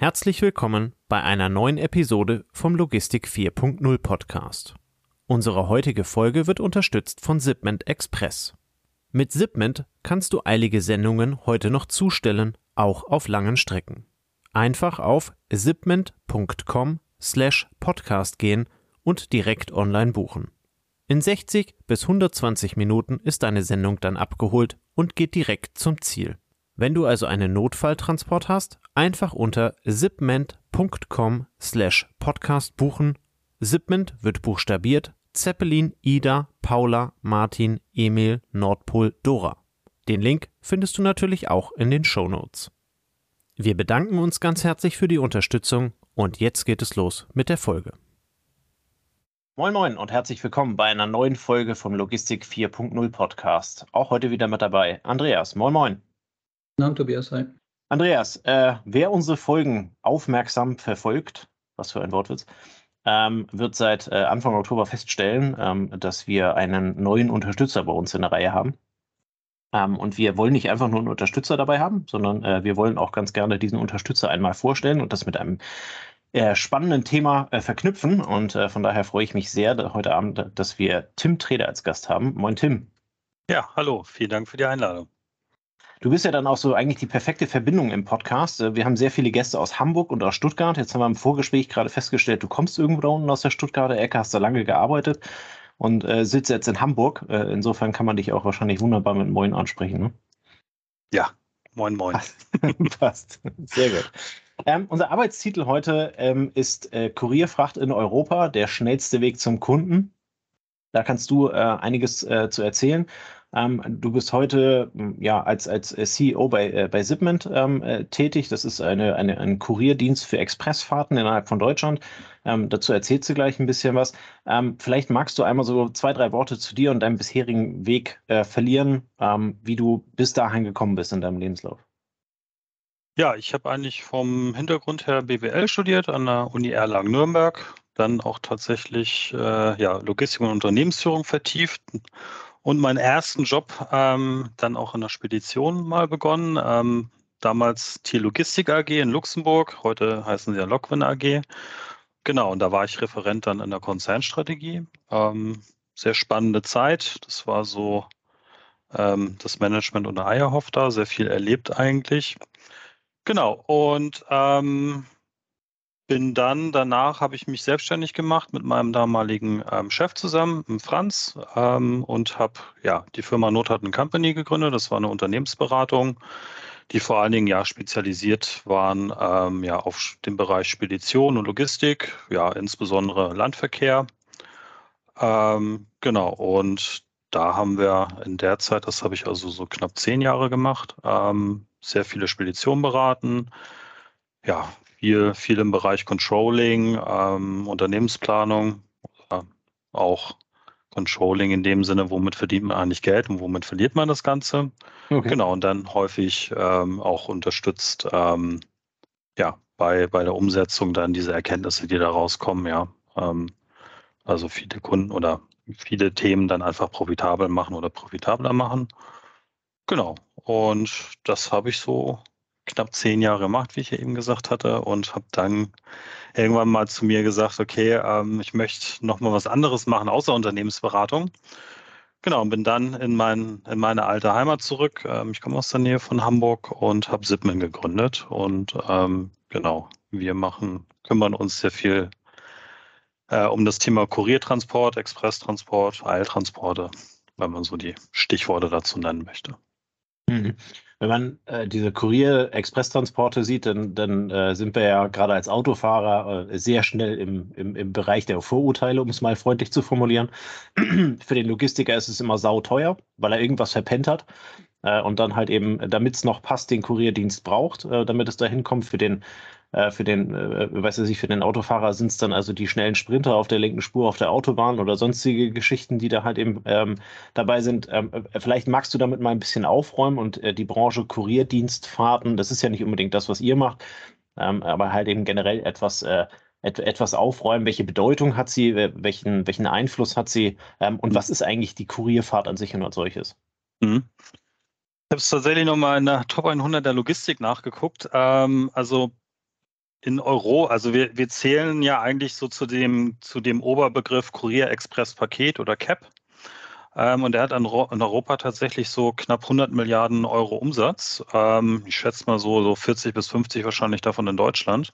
Herzlich willkommen bei einer neuen Episode vom Logistik 4.0 Podcast. Unsere heutige Folge wird unterstützt von Zipment Express. Mit Zipment kannst du eilige Sendungen heute noch zustellen, auch auf langen Strecken. Einfach auf zipment.com slash podcast gehen und direkt online buchen. In 60 bis 120 Minuten ist deine Sendung dann abgeholt und geht direkt zum Ziel. Wenn du also einen Notfalltransport hast, einfach unter zipment.com slash podcast buchen. Zipment wird buchstabiert Zeppelin, Ida, Paula, Martin, Emil, Nordpol, Dora. Den Link findest du natürlich auch in den Show Notes. Wir bedanken uns ganz herzlich für die Unterstützung und jetzt geht es los mit der Folge. Moin Moin und herzlich willkommen bei einer neuen Folge vom Logistik 4.0 Podcast. Auch heute wieder mit dabei Andreas. Moin Moin. Danke, Tobias. Hi. Andreas, äh, wer unsere Folgen aufmerksam verfolgt, was für ein Wortwitz, ähm, wird seit äh, Anfang Oktober feststellen, ähm, dass wir einen neuen Unterstützer bei uns in der Reihe haben. Ähm, und wir wollen nicht einfach nur einen Unterstützer dabei haben, sondern äh, wir wollen auch ganz gerne diesen Unterstützer einmal vorstellen und das mit einem äh, spannenden Thema äh, verknüpfen. Und äh, von daher freue ich mich sehr heute Abend, dass wir Tim Treder als Gast haben. Moin Tim. Ja, hallo, vielen Dank für die Einladung. Du bist ja dann auch so eigentlich die perfekte Verbindung im Podcast. Äh, wir haben sehr viele Gäste aus Hamburg und aus Stuttgart. Jetzt haben wir im Vorgespräch gerade festgestellt, du kommst irgendwo da unten aus der Stuttgarter Ecke, hast da lange gearbeitet und äh, sitzt jetzt in Hamburg. Äh, insofern kann man dich auch wahrscheinlich wunderbar mit Moin ansprechen. Ne? Ja, Moin Moin. Passt. Sehr gut. Ähm, unser Arbeitstitel heute ähm, ist äh, Kurierfracht in Europa, der schnellste Weg zum Kunden. Da kannst du äh, einiges äh, zu erzählen. Ähm, du bist heute ja als, als CEO bei, äh, bei Zipment ähm, äh, tätig. Das ist eine, eine, ein Kurierdienst für Expressfahrten innerhalb von Deutschland. Ähm, dazu erzählst du gleich ein bisschen was. Ähm, vielleicht magst du einmal so zwei, drei Worte zu dir und deinem bisherigen Weg äh, verlieren, ähm, wie du bis dahin gekommen bist in deinem Lebenslauf. Ja, ich habe eigentlich vom Hintergrund her BWL studiert an der Uni Erlangen-Nürnberg, dann auch tatsächlich äh, ja, Logistik und Unternehmensführung vertieft und meinen ersten Job ähm, dann auch in der Spedition mal begonnen. Ähm, damals Tier Logistik AG in Luxemburg, heute heißen sie ja Lockwin AG. Genau, und da war ich Referent dann in der Konzernstrategie. Ähm, sehr spannende Zeit. Das war so ähm, das Management unter Eierhoff da, sehr viel erlebt eigentlich. Genau, und ähm, bin dann danach habe ich mich selbstständig gemacht mit meinem damaligen ähm, Chef zusammen, Franz, ähm, und habe ja die Firma Nothatten Company gegründet. Das war eine Unternehmensberatung, die vor allen Dingen ja spezialisiert waren ähm, ja auf den Bereich Spedition und Logistik, ja insbesondere Landverkehr. Ähm, genau und da haben wir in der Zeit, das habe ich also so knapp zehn Jahre gemacht, ähm, sehr viele Speditionen beraten. Ja, viel, viel im Bereich Controlling, ähm, Unternehmensplanung, äh, auch Controlling in dem Sinne, womit verdient man eigentlich Geld und womit verliert man das Ganze. Okay. Genau, und dann häufig ähm, auch unterstützt, ähm, ja, bei, bei der Umsetzung dann diese Erkenntnisse, die da rauskommen, ja. Ähm, also viele Kunden oder viele Themen dann einfach profitabel machen oder profitabler machen. Genau. Und das habe ich so knapp zehn Jahre gemacht, wie ich ja eben gesagt hatte, und habe dann irgendwann mal zu mir gesagt, okay, ähm, ich möchte noch mal was anderes machen außer Unternehmensberatung. Genau, und bin dann in, mein, in meine alte Heimat zurück. Ähm, ich komme aus der Nähe von Hamburg und habe Zipman gegründet. Und ähm, genau, wir machen, kümmern uns sehr viel äh, um das Thema Kuriertransport, Expresstransport, Eiltransporte, wenn man so die Stichworte dazu nennen möchte. Mhm. Wenn man äh, diese Kurier-Express-Transporte sieht, dann, dann äh, sind wir ja gerade als Autofahrer äh, sehr schnell im, im, im Bereich der Vorurteile, um es mal freundlich zu formulieren. Für den Logistiker ist es immer sauteuer, weil er irgendwas verpennt hat äh, und dann halt eben, damit es noch passt, den Kurierdienst braucht, äh, damit es dahin kommt. Für den äh, für den, äh, weiß ich, für den Autofahrer sind es dann also die schnellen Sprinter auf der linken Spur auf der Autobahn oder sonstige Geschichten, die da halt eben ähm, dabei sind. Ähm, äh, vielleicht magst du damit mal ein bisschen aufräumen und äh, die Branche Kurierdienstfahrten, das ist ja nicht unbedingt das, was ihr macht, ähm, aber halt eben generell etwas äh, etwas aufräumen, welche Bedeutung hat sie, welchen, welchen Einfluss hat sie ähm, und was ist eigentlich die Kurierfahrt an sich und als solches? Mhm. Ich habe es tatsächlich nochmal in der Top 100 der Logistik nachgeguckt. Ähm, also in Euro, also wir, wir zählen ja eigentlich so zu dem, zu dem Oberbegriff Kurier Express Paket oder CAP. Ähm, und er hat in Europa tatsächlich so knapp 100 Milliarden Euro Umsatz. Ähm, ich schätze mal so, so 40 bis 50 wahrscheinlich davon in Deutschland.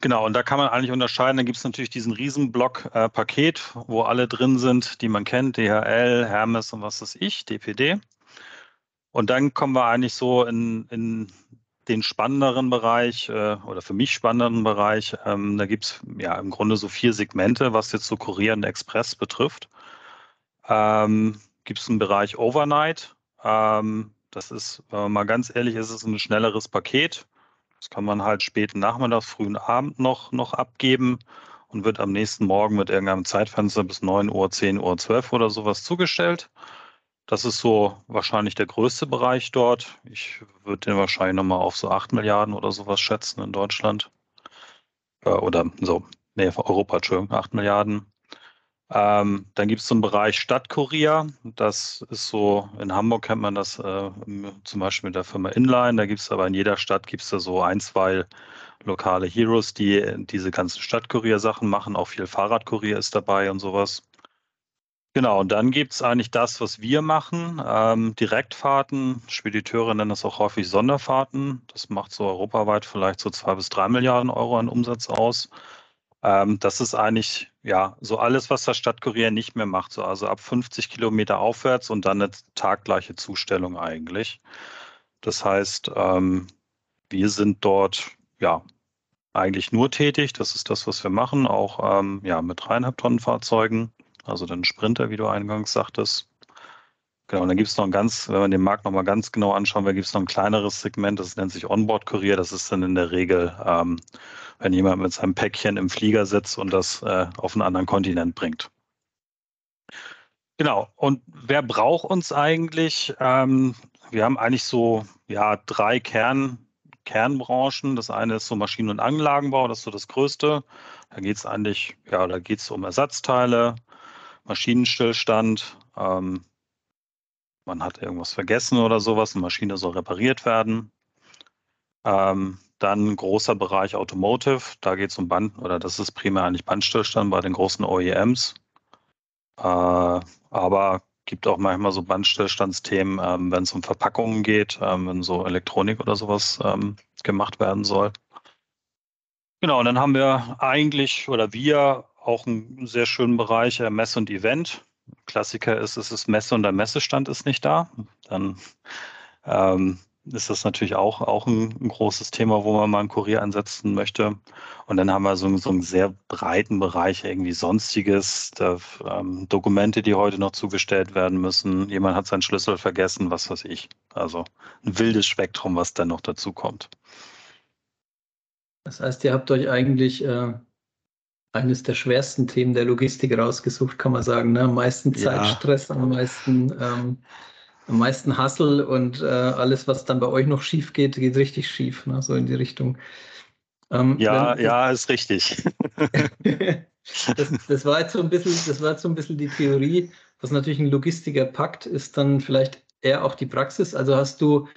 Genau, und da kann man eigentlich unterscheiden. Da gibt es natürlich diesen Riesenblock äh, Paket, wo alle drin sind, die man kennt, DHL, Hermes und was weiß ich, DPD. Und dann kommen wir eigentlich so in, in den spannenderen Bereich äh, oder für mich spannenderen Bereich. Ähm, da gibt es ja im Grunde so vier Segmente, was jetzt so Kurier und Express betrifft. Ähm, gibt es einen Bereich Overnight. Ähm, das ist, wenn man mal ganz ehrlich ist, es ein schnelleres Paket. Das kann man halt späten Nachmittag, frühen Abend noch, noch abgeben und wird am nächsten Morgen mit irgendeinem Zeitfenster bis 9 Uhr, 10 Uhr, 12 Uhr oder sowas zugestellt. Das ist so wahrscheinlich der größte Bereich dort. Ich würde den wahrscheinlich nochmal auf so 8 Milliarden oder sowas schätzen in Deutschland. Äh, oder so, nee, Europa, Entschuldigung, 8 Milliarden. Ähm, dann gibt es so einen Bereich Stadtkurier. Das ist so, in Hamburg kennt man das äh, zum Beispiel mit der Firma Inline. Da gibt es aber in jeder Stadt gibt es da so ein, zwei lokale Heroes, die diese ganzen Stadtkurier-Sachen machen. Auch viel Fahrradkurier ist dabei und sowas. Genau, und dann gibt es eigentlich das, was wir machen, ähm, Direktfahrten. Spediteure nennen das auch häufig Sonderfahrten. Das macht so europaweit vielleicht so zwei bis drei Milliarden Euro an Umsatz aus. Ähm, das ist eigentlich ja so alles, was der Stadtkurier nicht mehr macht. So, also ab 50 Kilometer aufwärts und dann eine taggleiche Zustellung eigentlich. Das heißt, ähm, wir sind dort ja eigentlich nur tätig. Das ist das, was wir machen, auch ähm, ja mit dreieinhalb Tonnen Fahrzeugen, also den Sprinter, wie du eingangs sagtest. Genau, und dann gibt es noch ein ganz, wenn man den Markt nochmal ganz genau anschauen will, gibt es noch ein kleineres Segment, das nennt sich Onboard-Kurier. Das ist dann in der Regel, ähm, wenn jemand mit seinem Päckchen im Flieger sitzt und das äh, auf einen anderen Kontinent bringt. Genau, und wer braucht uns eigentlich? Ähm, wir haben eigentlich so ja, drei Kern, Kernbranchen. Das eine ist so Maschinen- und Anlagenbau, das ist so das Größte. Da geht es eigentlich, ja, da geht es um Ersatzteile, Maschinenstillstand, ähm, man hat irgendwas vergessen oder sowas, eine Maschine soll repariert werden. Ähm, dann großer Bereich Automotive, da geht es um Band, oder das ist primär eigentlich Bandstillstand bei den großen OEMs. Äh, aber gibt auch manchmal so Bandstillstandsthemen, ähm, wenn es um Verpackungen geht, ähm, wenn so Elektronik oder sowas ähm, gemacht werden soll. Genau, und dann haben wir eigentlich oder wir auch einen sehr schönen Bereich äh, Mess und Event. Klassiker ist, es ist Messe und der Messestand ist nicht da. Dann ähm, ist das natürlich auch, auch ein, ein, großes Thema, wo man mal einen Kurier einsetzen möchte. Und dann haben wir so, so einen sehr breiten Bereich, irgendwie Sonstiges, da, ähm, Dokumente, die heute noch zugestellt werden müssen. Jemand hat seinen Schlüssel vergessen, was weiß ich. Also ein wildes Spektrum, was dann noch dazu kommt. Das heißt, ihr habt euch eigentlich äh, eines der schwersten Themen der Logistik rausgesucht, kann man sagen. Ne? Am meisten Zeitstress, ja. am meisten, ähm, am meisten Hassel und äh, alles, was dann bei euch noch schief geht, geht richtig schief, ne? so in die Richtung. Ähm, ja, wenn, ja, ist richtig. das, das, war jetzt so ein bisschen, das war jetzt so ein bisschen die Theorie. Was natürlich ein Logistiker packt, ist dann vielleicht eher auch die Praxis. Also hast du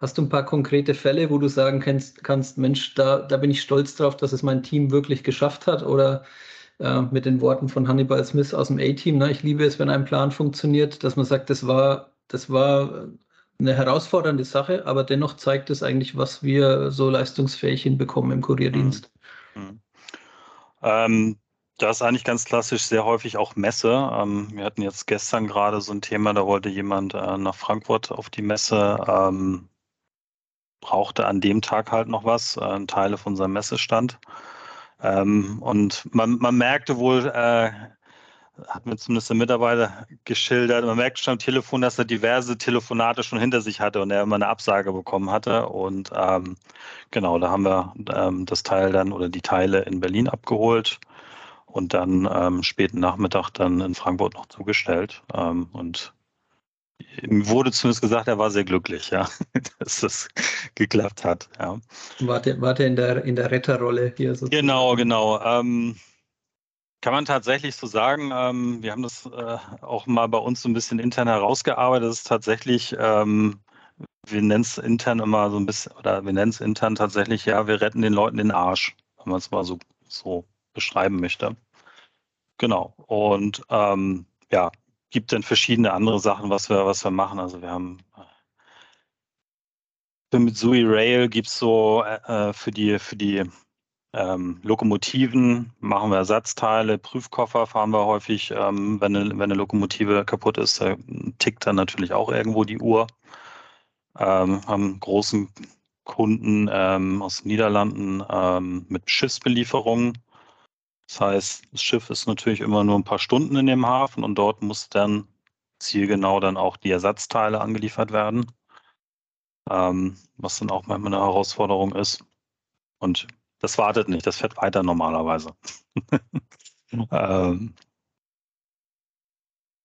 Hast du ein paar konkrete Fälle, wo du sagen kannst, kannst Mensch, da, da bin ich stolz drauf, dass es mein Team wirklich geschafft hat? Oder äh, mit den Worten von Hannibal Smith aus dem A-Team, ne, ich liebe es, wenn ein Plan funktioniert, dass man sagt, das war, das war eine herausfordernde Sache, aber dennoch zeigt es eigentlich, was wir so leistungsfähig hinbekommen im Kurierdienst. Mhm. Mhm. Ähm, das ist eigentlich ganz klassisch sehr häufig auch Messe. Ähm, wir hatten jetzt gestern gerade so ein Thema, da wollte jemand äh, nach Frankfurt auf die Messe. Ähm, brauchte an dem Tag halt noch was, äh, Teile von seinem Messestand. Ähm, und man, man merkte wohl, äh, hat mir zumindest der Mitarbeiter geschildert, man merkte schon am Telefon, dass er diverse Telefonate schon hinter sich hatte und er immer eine Absage bekommen hatte. Und ähm, genau, da haben wir ähm, das Teil dann oder die Teile in Berlin abgeholt und dann ähm, späten Nachmittag dann in Frankfurt noch zugestellt. Ähm, und wurde zumindest gesagt, er war sehr glücklich, ja, dass das geklappt hat. Ja. Warte, warte in der, in der Retterrolle hier so. Genau, genau. Ähm, kann man tatsächlich so sagen, ähm, wir haben das äh, auch mal bei uns so ein bisschen intern herausgearbeitet, dass es tatsächlich ähm, wir nennen es intern immer so ein bisschen, oder wir nennen es intern tatsächlich, ja, wir retten den Leuten den Arsch, wenn man es mal so, so beschreiben möchte. Genau. Und ähm, ja, gibt dann verschiedene andere Sachen, was wir, was wir machen. Also wir haben äh, mit Sui Rail gibt es so äh, für die, für die ähm, Lokomotiven machen wir Ersatzteile, Prüfkoffer fahren wir häufig, ähm, wenn, eine, wenn eine Lokomotive kaputt ist, da tickt dann natürlich auch irgendwo die Uhr. Ähm, haben großen Kunden ähm, aus den Niederlanden ähm, mit Schiffsbelieferungen. Das heißt, das Schiff ist natürlich immer nur ein paar Stunden in dem Hafen und dort muss dann zielgenau dann auch die Ersatzteile angeliefert werden, ähm, was dann auch manchmal eine Herausforderung ist. Und das wartet nicht, das fährt weiter normalerweise. ähm,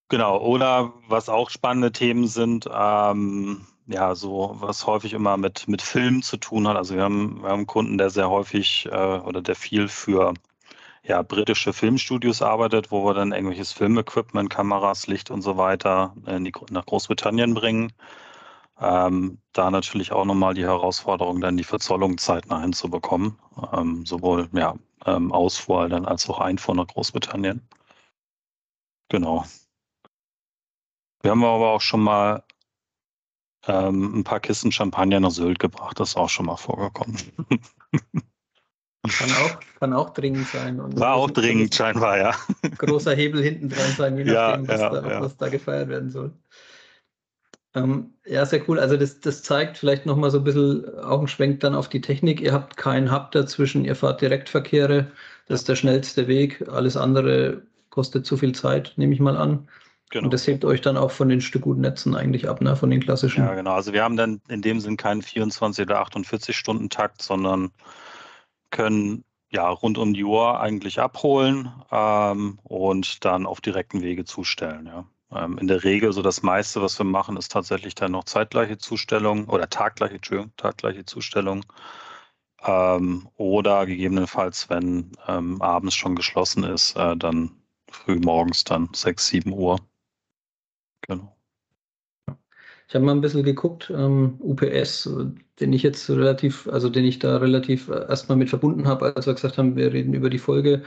genau, oder was auch spannende Themen sind, ähm, ja, so was häufig immer mit, mit Filmen zu tun hat. Also wir haben, wir haben einen Kunden, der sehr häufig äh, oder der viel für ja, britische Filmstudios arbeitet, wo wir dann irgendwelches Filmequipment, Kameras, Licht und so weiter die, nach Großbritannien bringen. Ähm, da natürlich auch nochmal die Herausforderung, dann die Verzollung zeitnah hinzubekommen. Ähm, sowohl ja, ähm, Ausfuhr dann als auch Einfuhr nach Großbritannien. Genau. Wir haben aber auch schon mal ähm, ein paar Kisten Champagner nach Sylt gebracht. Das ist auch schon mal vorgekommen. Kann auch, kann auch dringend sein. Und War auch dringend, scheinbar, ja. Großer Hebel hinten dran sein, je nachdem, ja, was, ja, da, ja. was, da, gefeiert werden soll. Ähm, ja, sehr cool. Also das, das zeigt vielleicht nochmal so ein bisschen Augenschwenk dann auf die Technik. Ihr habt keinen Hub dazwischen, ihr fahrt Direktverkehre. Das ist der schnellste Weg. Alles andere kostet zu viel Zeit, nehme ich mal an. Genau. Und das hebt euch dann auch von den Stückgutnetzen eigentlich ab, ne? von den klassischen. Ja, genau. Also wir haben dann in dem Sinn keinen 24 oder 48 Stunden Takt, sondern können ja rund um die Uhr eigentlich abholen ähm, und dann auf direkten Wege zustellen. Ja. Ähm, in der Regel so das meiste, was wir machen, ist tatsächlich dann noch zeitgleiche Zustellung oder taggleiche, Entschuldigung, taggleiche Zustellung. Ähm, oder gegebenenfalls, wenn ähm, abends schon geschlossen ist, äh, dann früh morgens dann 6, 7 Uhr. Genau. Ich habe mal ein bisschen geguckt, ähm, UPS, den ich jetzt relativ, also den ich da relativ äh, erstmal mit verbunden habe, als wir gesagt haben, wir reden über die Folge.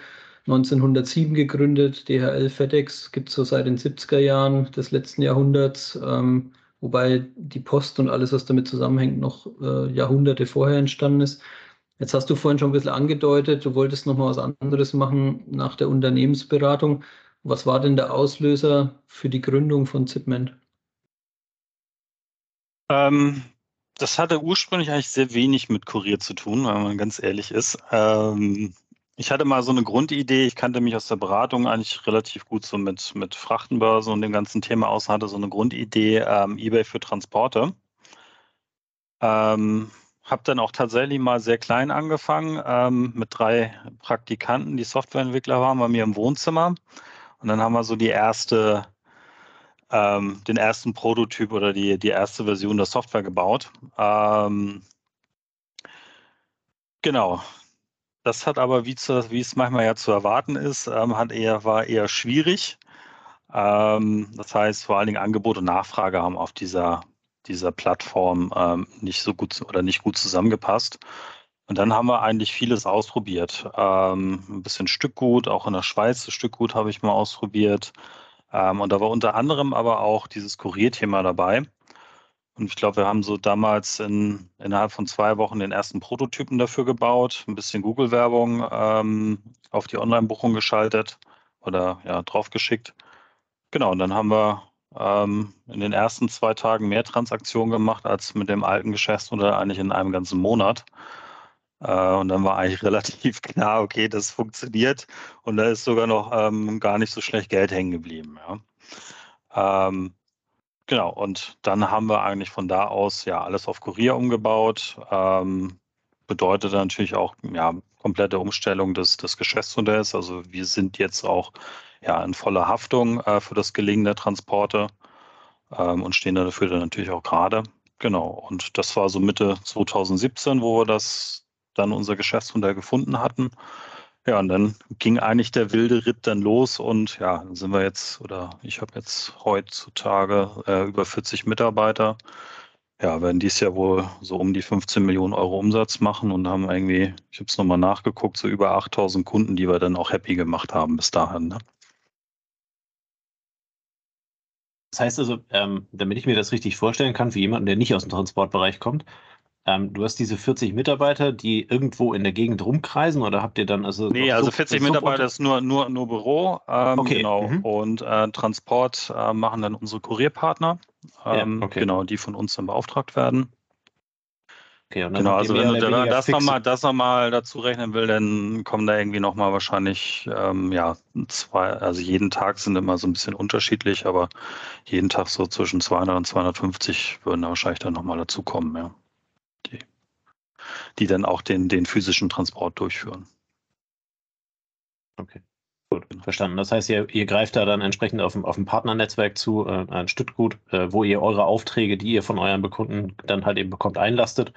1907 gegründet, DHL FedEx gibt es so seit den 70er Jahren des letzten Jahrhunderts, ähm, wobei die Post und alles, was damit zusammenhängt, noch äh, Jahrhunderte vorher entstanden ist. Jetzt hast du vorhin schon ein bisschen angedeutet, du wolltest noch mal was anderes machen nach der Unternehmensberatung. Was war denn der Auslöser für die Gründung von Zipment? Ähm, das hatte ursprünglich eigentlich sehr wenig mit Kurier zu tun, wenn man ganz ehrlich ist. Ähm, ich hatte mal so eine Grundidee, ich kannte mich aus der Beratung eigentlich relativ gut so mit, mit Frachtenbörse und dem ganzen Thema aus, hatte so eine Grundidee, ähm, eBay für Transporte. Ähm, habe dann auch tatsächlich mal sehr klein angefangen ähm, mit drei Praktikanten, die Softwareentwickler waren bei mir im Wohnzimmer. Und dann haben wir so die erste ähm, den ersten Prototyp oder die, die erste Version der Software gebaut. Ähm, genau. Das hat aber, wie, zu, wie es manchmal ja zu erwarten ist, ähm, hat eher, war eher schwierig. Ähm, das heißt, vor allen Dingen Angebot und Nachfrage haben auf dieser, dieser Plattform ähm, nicht so gut oder nicht gut zusammengepasst. Und dann haben wir eigentlich vieles ausprobiert. Ähm, ein bisschen Stückgut, auch in der Schweiz, Stückgut habe ich mal ausprobiert. Ähm, und da war unter anderem aber auch dieses Kurierthema dabei. Und ich glaube, wir haben so damals in, innerhalb von zwei Wochen den ersten Prototypen dafür gebaut, ein bisschen Google-Werbung ähm, auf die Online-Buchung geschaltet oder ja, draufgeschickt. Genau, und dann haben wir ähm, in den ersten zwei Tagen mehr Transaktionen gemacht als mit dem alten Geschäftsmodell eigentlich in einem ganzen Monat. Äh, und dann war eigentlich relativ klar, okay, das funktioniert. Und da ist sogar noch ähm, gar nicht so schlecht Geld hängen geblieben. Ja. Ähm, genau, und dann haben wir eigentlich von da aus ja alles auf Kurier umgebaut. Ähm, bedeutet natürlich auch ja, komplette Umstellung des, des Geschäftsmodells. Also wir sind jetzt auch ja, in voller Haftung äh, für das Gelingen der Transporte ähm, und stehen dafür dann natürlich auch gerade. Genau, und das war so Mitte 2017, wo wir das dann unser Geschäftsmodell gefunden hatten. Ja, und dann ging eigentlich der wilde Ritt dann los und ja, dann sind wir jetzt, oder ich habe jetzt heutzutage äh, über 40 Mitarbeiter, ja, werden dies Jahr wohl so um die 15 Millionen Euro Umsatz machen und haben irgendwie, ich habe es nochmal nachgeguckt, so über 8000 Kunden, die wir dann auch happy gemacht haben bis dahin. Ne? Das heißt also, ähm, damit ich mir das richtig vorstellen kann, für jemanden, der nicht aus dem Transportbereich kommt, ähm, du hast diese 40 Mitarbeiter, die irgendwo in der Gegend rumkreisen oder habt ihr dann also. Nee, also 40 Mitarbeiter ist nur, nur, nur Büro. Ähm, okay. Genau. Mhm. Und äh, Transport äh, machen dann unsere Kurierpartner. Ähm, ja, okay. Genau, die von uns dann beauftragt werden. Okay, und dann genau, also wenn du da, das nochmal noch dazu rechnen will, dann kommen da irgendwie nochmal wahrscheinlich, ähm, ja, zwei, also jeden Tag sind immer so ein bisschen unterschiedlich, aber jeden Tag so zwischen 200 und 250 würden da wahrscheinlich dann nochmal dazukommen, ja die dann auch den, den physischen Transport durchführen. Okay. Gut, verstanden. Das heißt, ihr, ihr greift da dann entsprechend auf, auf ein Partnernetzwerk zu, äh, ein Stückgut, äh, wo ihr eure Aufträge, die ihr von euren Bekunden dann halt eben bekommt, einlastet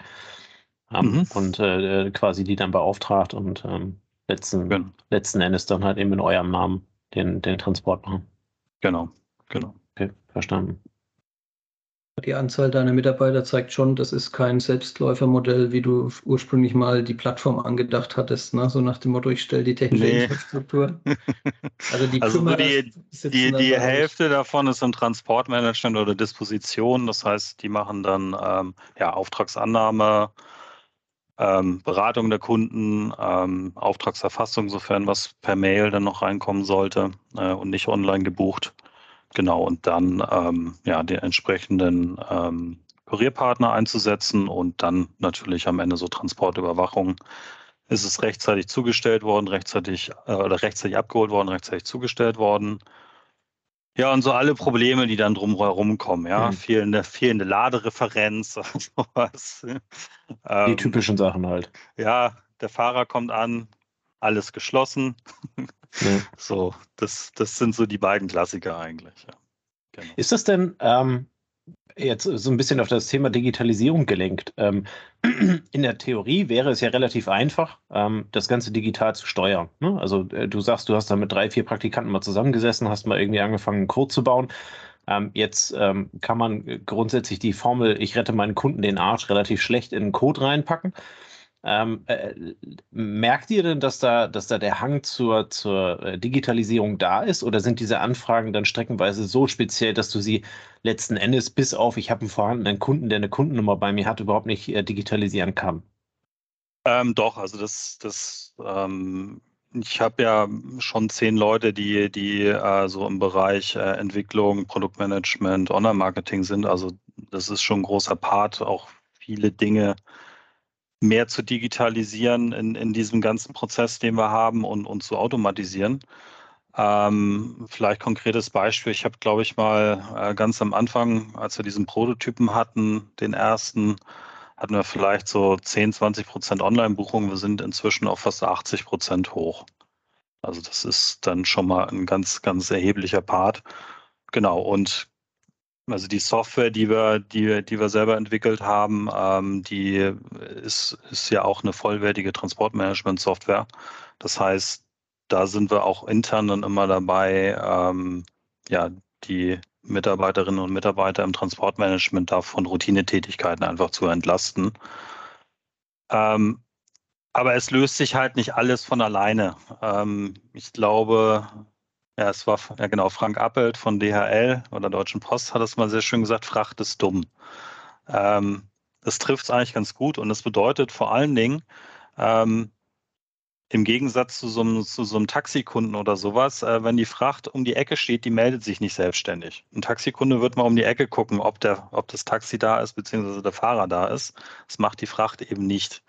ähm, mhm. und äh, quasi die dann beauftragt und ähm, letzten, genau. letzten Endes dann halt eben in eurem Namen den, den Transport machen. Genau, genau. Okay, verstanden. Die Anzahl deiner Mitarbeiter zeigt schon, das ist kein Selbstläufermodell, wie du ursprünglich mal die Plattform angedacht hattest, ne? so nach dem Motto, ich stelle die technische nee. Infrastruktur. Also die, also die, die, die Hälfte davon ist im Transportmanagement oder Disposition, das heißt, die machen dann ähm, ja, Auftragsannahme, ähm, Beratung der Kunden, ähm, Auftragserfassung, sofern was per Mail dann noch reinkommen sollte äh, und nicht online gebucht. Genau, und dann ähm, ja, den entsprechenden ähm, Kurierpartner einzusetzen und dann natürlich am Ende so Transportüberwachung. Ist es rechtzeitig zugestellt worden, rechtzeitig äh, oder rechtzeitig abgeholt worden, rechtzeitig zugestellt worden. Ja, und so alle Probleme, die dann drumherum kommen, ja, mhm. fehlende, fehlende Ladereferenz, sowas. Ähm, die typischen Sachen halt. Ja, der Fahrer kommt an, alles geschlossen. Ja. So, das, das sind so die beiden Klassiker eigentlich. Ja. Genau. Ist das denn ähm, jetzt so ein bisschen auf das Thema Digitalisierung gelenkt? Ähm, in der Theorie wäre es ja relativ einfach, ähm, das Ganze digital zu steuern. Ne? Also äh, du sagst, du hast da mit drei, vier Praktikanten mal zusammengesessen, hast mal irgendwie angefangen, einen Code zu bauen. Ähm, jetzt ähm, kann man grundsätzlich die Formel, ich rette meinen Kunden den Arsch, relativ schlecht in den Code reinpacken. Ähm, äh, merkt ihr denn, dass da, dass da der Hang zur, zur äh, Digitalisierung da ist? Oder sind diese Anfragen dann streckenweise so speziell, dass du sie letzten Endes bis auf, ich habe einen vorhandenen Kunden, der eine Kundennummer bei mir hat, überhaupt nicht äh, digitalisieren kann? Ähm, doch, also das, das ähm, ich habe ja schon zehn Leute, die, die äh, so im Bereich äh, Entwicklung, Produktmanagement, Online-Marketing sind. Also das ist schon ein großer Part, auch viele Dinge mehr zu digitalisieren in, in diesem ganzen Prozess, den wir haben und, und zu automatisieren. Ähm, vielleicht konkretes Beispiel. Ich habe, glaube ich, mal äh, ganz am Anfang, als wir diesen Prototypen hatten, den ersten, hatten wir vielleicht so 10, 20 Prozent Online-Buchungen. Wir sind inzwischen auf fast 80 Prozent hoch. Also das ist dann schon mal ein ganz, ganz erheblicher Part. Genau. Und also die Software, die wir, die, die wir selber entwickelt haben, ähm, die ist, ist ja auch eine vollwertige Transportmanagement-Software. Das heißt, da sind wir auch intern dann immer dabei, ähm, ja, die Mitarbeiterinnen und Mitarbeiter im Transportmanagement da von Routinetätigkeiten einfach zu entlasten. Ähm, aber es löst sich halt nicht alles von alleine. Ähm, ich glaube, ja, es war ja genau Frank Appelt von DHL oder Deutschen Post hat es mal sehr schön gesagt, Fracht ist dumm. Ähm, das trifft es eigentlich ganz gut und das bedeutet vor allen Dingen, ähm, im Gegensatz zu so, einem, zu so einem Taxikunden oder sowas, äh, wenn die Fracht um die Ecke steht, die meldet sich nicht selbstständig. Ein Taxikunde wird mal um die Ecke gucken, ob, der, ob das Taxi da ist, beziehungsweise der Fahrer da ist. Das macht die Fracht eben nicht.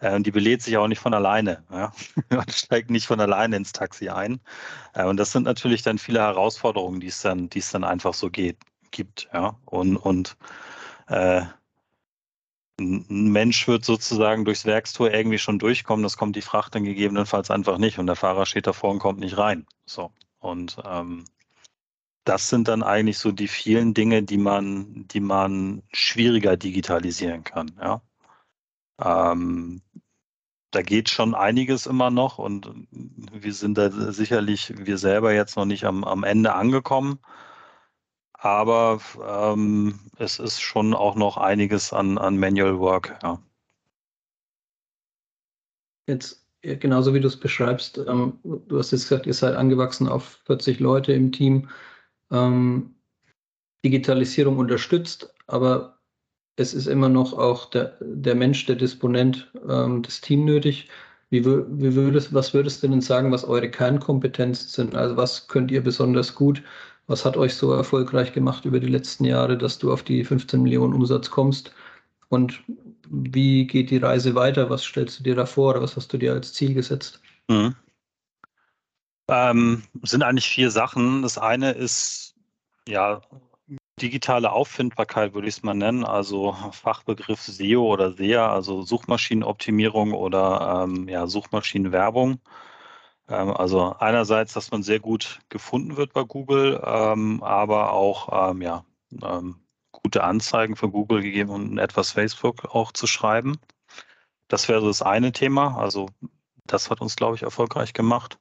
Äh, die belädt sich auch nicht von alleine. Ja? Man steigt nicht von alleine ins Taxi ein. Äh, und das sind natürlich dann viele Herausforderungen, die es dann, die es dann einfach so geht, gibt. Ja? Und, und äh, ein Mensch wird sozusagen durchs Werkstor irgendwie schon durchkommen, das kommt die Fracht dann gegebenenfalls einfach nicht und der Fahrer steht davor und kommt nicht rein. So. Und ähm, das sind dann eigentlich so die vielen Dinge, die man, die man schwieriger digitalisieren kann. Ja? Ähm, da geht schon einiges immer noch und wir sind da sicherlich wir selber jetzt noch nicht am, am Ende angekommen. aber ähm, es ist schon auch noch einiges an, an Manual Work. Ja. Jetzt genauso wie du es beschreibst, ähm, du hast jetzt gesagt, ihr seid angewachsen auf 40 Leute im Team. Ähm, Digitalisierung unterstützt, aber es ist immer noch auch der, der Mensch, der Disponent, ähm, das Team nötig. Wie, wie würdest, was würdest du denn sagen, was eure Kernkompetenzen sind? Also was könnt ihr besonders gut? Was hat euch so erfolgreich gemacht über die letzten Jahre, dass du auf die 15 Millionen Umsatz kommst? Und wie geht die Reise weiter? Was stellst du dir da vor oder was hast du dir als Ziel gesetzt? Mhm. Ähm, sind eigentlich vier Sachen. Das eine ist ja digitale Auffindbarkeit, würde ich es mal nennen, also Fachbegriff SEO oder SEA, also Suchmaschinenoptimierung oder ähm, ja, Suchmaschinenwerbung. Ähm, also einerseits, dass man sehr gut gefunden wird bei Google, ähm, aber auch ähm, ja, ähm, gute Anzeigen für Google gegeben und etwas Facebook auch zu schreiben. Das wäre das eine Thema. Also das hat uns, glaube ich, erfolgreich gemacht.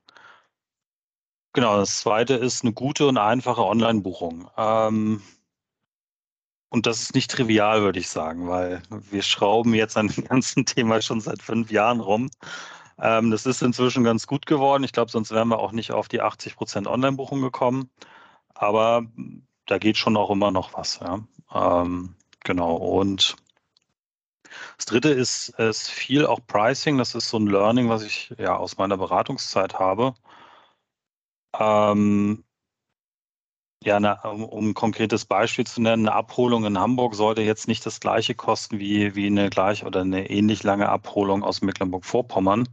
Genau, das zweite ist eine gute und einfache Online-Buchung. Ähm, und das ist nicht trivial, würde ich sagen, weil wir schrauben jetzt an dem ganzen Thema schon seit fünf Jahren rum. Ähm, das ist inzwischen ganz gut geworden. Ich glaube, sonst wären wir auch nicht auf die 80 Prozent Online-Buchung gekommen. Aber da geht schon auch immer noch was. Ja. Ähm, genau. Und das dritte ist, ist viel auch Pricing. Das ist so ein Learning, was ich ja aus meiner Beratungszeit habe. Ähm, ja, eine, um ein konkretes Beispiel zu nennen, eine Abholung in Hamburg sollte jetzt nicht das gleiche kosten wie, wie eine gleich oder eine ähnlich lange Abholung aus Mecklenburg-Vorpommern.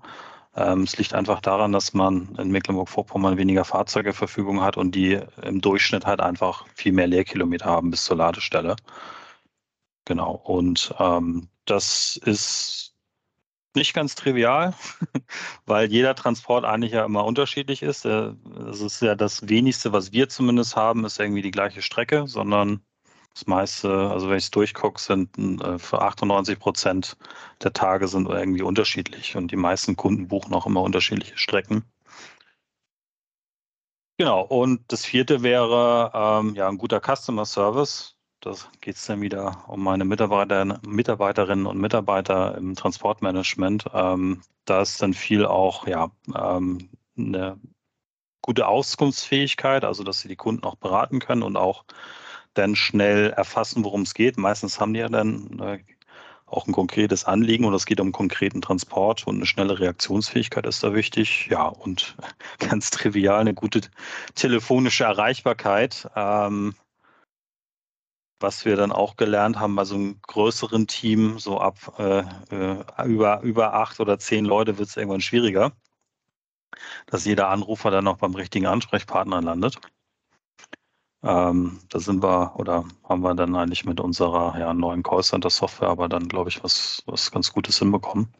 Ähm, es liegt einfach daran, dass man in Mecklenburg-Vorpommern weniger Fahrzeuge zur Verfügung hat und die im Durchschnitt halt einfach viel mehr Leerkilometer haben bis zur Ladestelle. Genau. Und ähm, das ist nicht ganz trivial, weil jeder Transport eigentlich ja immer unterschiedlich ist. Äh, das ist ja das wenigste, was wir zumindest haben, ist irgendwie die gleiche Strecke, sondern das meiste, also wenn ich es durchgucke, sind äh, für 98 Prozent der Tage sind irgendwie unterschiedlich und die meisten Kunden buchen auch immer unterschiedliche Strecken. Genau, und das vierte wäre ähm, ja ein guter Customer Service. Da geht es dann wieder um meine Mitarbeiter, Mitarbeiterinnen und Mitarbeiter im Transportmanagement. Ähm, da ist dann viel auch ja, ähm, eine gute Auskunftsfähigkeit, also dass sie die Kunden auch beraten können und auch dann schnell erfassen, worum es geht. Meistens haben die ja dann äh, auch ein konkretes Anliegen und es geht um konkreten Transport und eine schnelle Reaktionsfähigkeit ist da wichtig. Ja, und ganz trivial eine gute telefonische Erreichbarkeit. Ähm, was wir dann auch gelernt haben bei so einem größeren Team, so ab äh, äh über, über acht oder zehn Leute wird es irgendwann schwieriger, dass jeder Anrufer dann noch beim richtigen Ansprechpartner landet. Ähm, da sind wir oder haben wir dann eigentlich mit unserer ja, neuen Callcenter-Software aber dann, glaube ich, was, was ganz Gutes hinbekommen.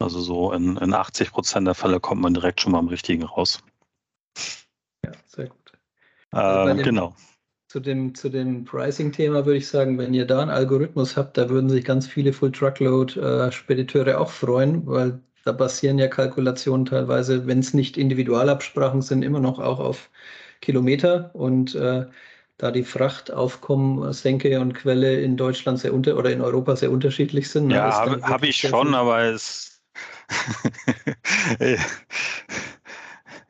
Also so in, in 80 Prozent der Fälle kommt man direkt schon mal am richtigen raus. Ja, sehr gut. Also ähm, genau. Zu dem, zu dem Pricing-Thema würde ich sagen, wenn ihr da einen Algorithmus habt, da würden sich ganz viele Full-Truckload-Spediteure äh, auch freuen, weil da basieren ja Kalkulationen teilweise, wenn es nicht Individualabsprachen sind, immer noch auch auf Kilometer und äh, da die Frachtaufkommen, Senke und Quelle in Deutschland sehr unter oder in Europa sehr unterschiedlich sind. Ne, ja, habe hab ich schon, aber es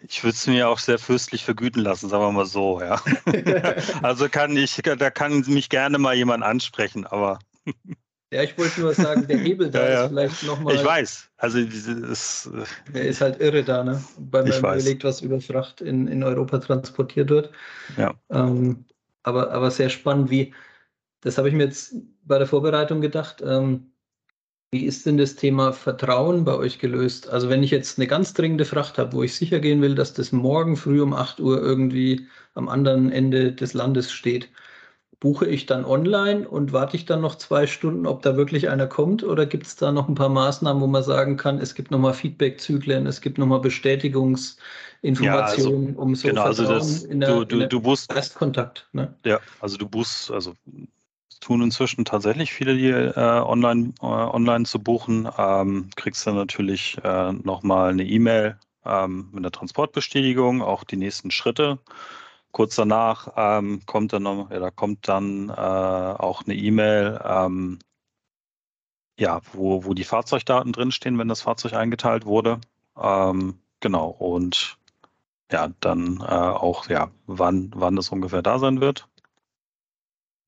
ich würde es mir auch sehr fürstlich vergüten lassen, sagen wir mal so, ja. also kann ich, da kann mich gerne mal jemand ansprechen, aber ja, ich wollte nur sagen, der Hebel da ja, ja. ist vielleicht nochmal. Ich weiß. Also, ist, der ist halt irre da, ne? Weil man überlegt, was über Fracht in, in Europa transportiert wird. Ja. Ähm, aber, aber sehr spannend, wie, das habe ich mir jetzt bei der Vorbereitung gedacht. Ähm, wie ist denn das Thema Vertrauen bei euch gelöst? Also, wenn ich jetzt eine ganz dringende Fracht habe, wo ich sicher gehen will, dass das morgen früh um 8 Uhr irgendwie am anderen Ende des Landes steht buche ich dann online und warte ich dann noch zwei Stunden, ob da wirklich einer kommt? Oder gibt es da noch ein paar Maßnahmen, wo man sagen kann, es gibt nochmal Feedback-Zyklen, es gibt nochmal Bestätigungsinformationen, ja, also, um so genau, also das, in der, du, du, in der du buchst, Erstkontakt. Ne? Ja, also du buchst, also tun inzwischen tatsächlich viele, die äh, online, äh, online zu buchen. Ähm, kriegst dann natürlich äh, nochmal eine E-Mail ähm, mit einer Transportbestätigung, auch die nächsten Schritte kurz danach ähm, kommt dann noch, ja, da kommt dann äh, auch eine E-Mail, ähm, ja, wo, wo die Fahrzeugdaten drinstehen, wenn das Fahrzeug eingeteilt wurde. Ähm, genau, und ja, dann äh, auch, ja, wann, wann das ungefähr da sein wird.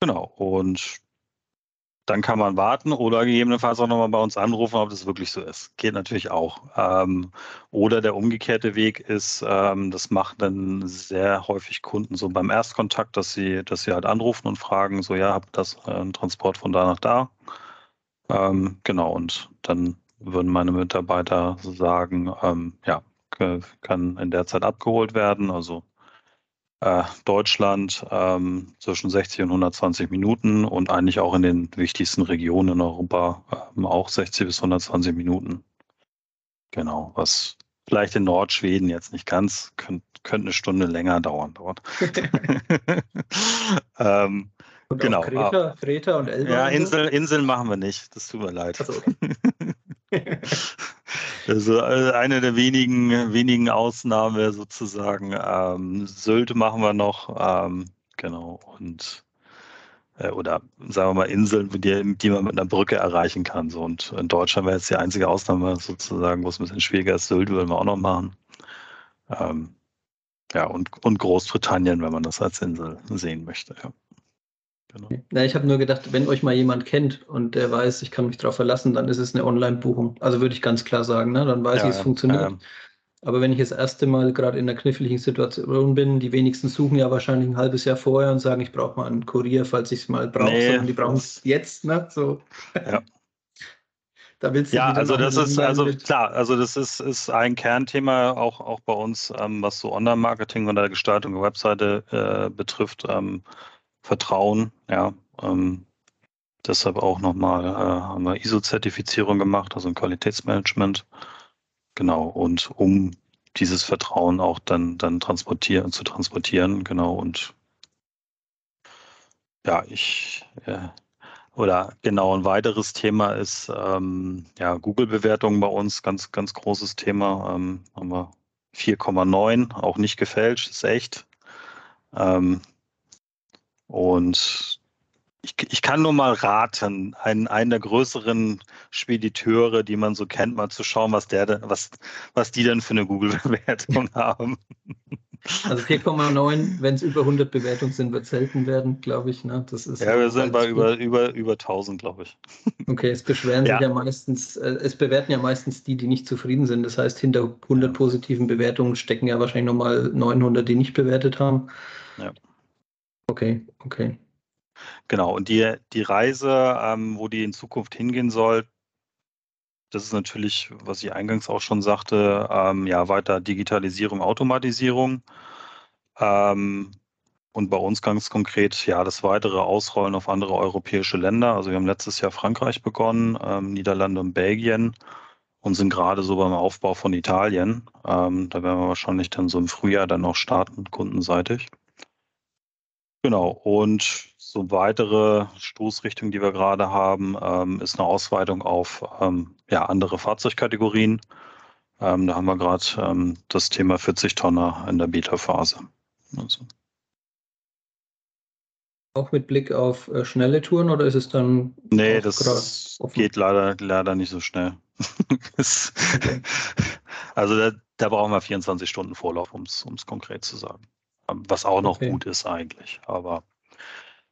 Genau, und dann kann man warten oder gegebenenfalls auch nochmal bei uns anrufen, ob das wirklich so ist. Geht natürlich auch. Ähm, oder der umgekehrte Weg ist, ähm, das machen dann sehr häufig Kunden so beim Erstkontakt, dass sie, dass sie halt anrufen und fragen, so ja, habt das äh, einen Transport von da nach da. Ähm, genau, und dann würden meine Mitarbeiter sagen, ähm, ja, kann in der Zeit abgeholt werden. Also äh, Deutschland ähm, zwischen 60 und 120 Minuten und eigentlich auch in den wichtigsten Regionen in Europa ähm, auch 60 bis 120 Minuten. Genau, was vielleicht in Nordschweden jetzt nicht ganz, könnte könnt eine Stunde länger dauern dort. ähm, und genau. Kreta, Kreta und Elba? Ja, Insel, Inseln machen wir nicht. Das tut mir leid. Also, okay. also eine der wenigen, wenigen Ausnahmen sozusagen. Ähm, Sylt machen wir noch. Ähm, genau. Und äh, oder sagen wir mal Inseln, die, die man mit einer Brücke erreichen kann. So. Und in Deutschland wäre jetzt die einzige Ausnahme sozusagen, wo es ein bisschen schwieriger ist. Sylt würden wir auch noch machen. Ähm, ja, und, und Großbritannien, wenn man das als Insel sehen möchte. Ja. Genau. Na, ich habe nur gedacht, wenn euch mal jemand kennt und der weiß, ich kann mich darauf verlassen, dann ist es eine Online-Buchung. Also würde ich ganz klar sagen, ne? dann weiß ja, ich, es funktioniert. Ja. Aber wenn ich das erste Mal gerade in einer kniffligen Situation bin, die wenigsten suchen ja wahrscheinlich ein halbes Jahr vorher und sagen, ich brauche mal einen Kurier, falls ich es mal brauche, nee, sondern die brauchen es jetzt. Ne? So. Ja. da willst du ja, also das ist also mit. klar, also das ist, ist ein Kernthema auch, auch bei uns, ähm, was so Online-Marketing oder Gestaltung der Webseite äh, betrifft. Ähm, Vertrauen, ja. Ähm, deshalb auch nochmal äh, haben wir ISO-Zertifizierung gemacht, also ein Qualitätsmanagement. Genau, und um dieses Vertrauen auch dann, dann transportieren, zu transportieren, genau, und ja, ich äh, oder genau ein weiteres Thema ist ähm, ja Google-Bewertungen bei uns, ganz, ganz großes Thema. Ähm, haben wir 4,9, auch nicht gefälscht, ist echt. Ähm, und ich, ich kann nur mal raten, einen, einen der größeren Spediteure, die man so kennt, mal zu schauen, was, der, was, was die denn für eine Google-Bewertung haben. Also 4,9, wenn es über 100 Bewertungen sind, wird selten werden, glaube ich. Ne? Das ist ja, wir sind bei über, über, über 1000, glaube ich. Okay, es beschweren ja. sich ja meistens, äh, es bewerten ja meistens die, die nicht zufrieden sind. Das heißt, hinter 100 positiven Bewertungen stecken ja wahrscheinlich nochmal 900, die nicht bewertet haben. Ja. Okay, okay. Genau, und die, die Reise, ähm, wo die in Zukunft hingehen soll, das ist natürlich, was ich eingangs auch schon sagte, ähm, ja, weiter Digitalisierung, Automatisierung. Ähm, und bei uns ganz konkret, ja, das weitere Ausrollen auf andere europäische Länder. Also wir haben letztes Jahr Frankreich begonnen, ähm, Niederlande und Belgien und sind gerade so beim Aufbau von Italien. Ähm, da werden wir wahrscheinlich dann so im Frühjahr dann noch starten, kundenseitig. Genau, und so weitere Stoßrichtung, die wir gerade haben, ähm, ist eine Ausweitung auf ähm, ja, andere Fahrzeugkategorien. Ähm, da haben wir gerade ähm, das Thema 40 Tonner in der Beta-Phase. Also. Auch mit Blick auf äh, schnelle Touren oder ist es dann? Nee, das geht leider, leider nicht so schnell. okay. Also da, da, brauchen wir 24 Stunden Vorlauf, um es konkret zu sagen was auch noch okay. gut ist eigentlich. Aber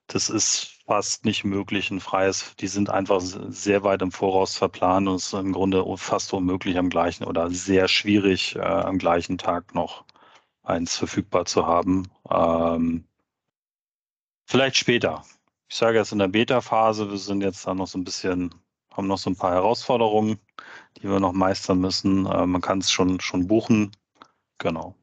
das ist fast nicht möglich, ein freies. Die sind einfach sehr weit im Voraus verplant und es ist im Grunde fast unmöglich am gleichen oder sehr schwierig äh, am gleichen Tag noch eins verfügbar zu haben. Ähm, vielleicht später. Ich sage jetzt in der Beta-Phase, wir sind jetzt da noch so ein bisschen, haben noch so ein paar Herausforderungen, die wir noch meistern müssen. Äh, man kann es schon, schon buchen. Genau.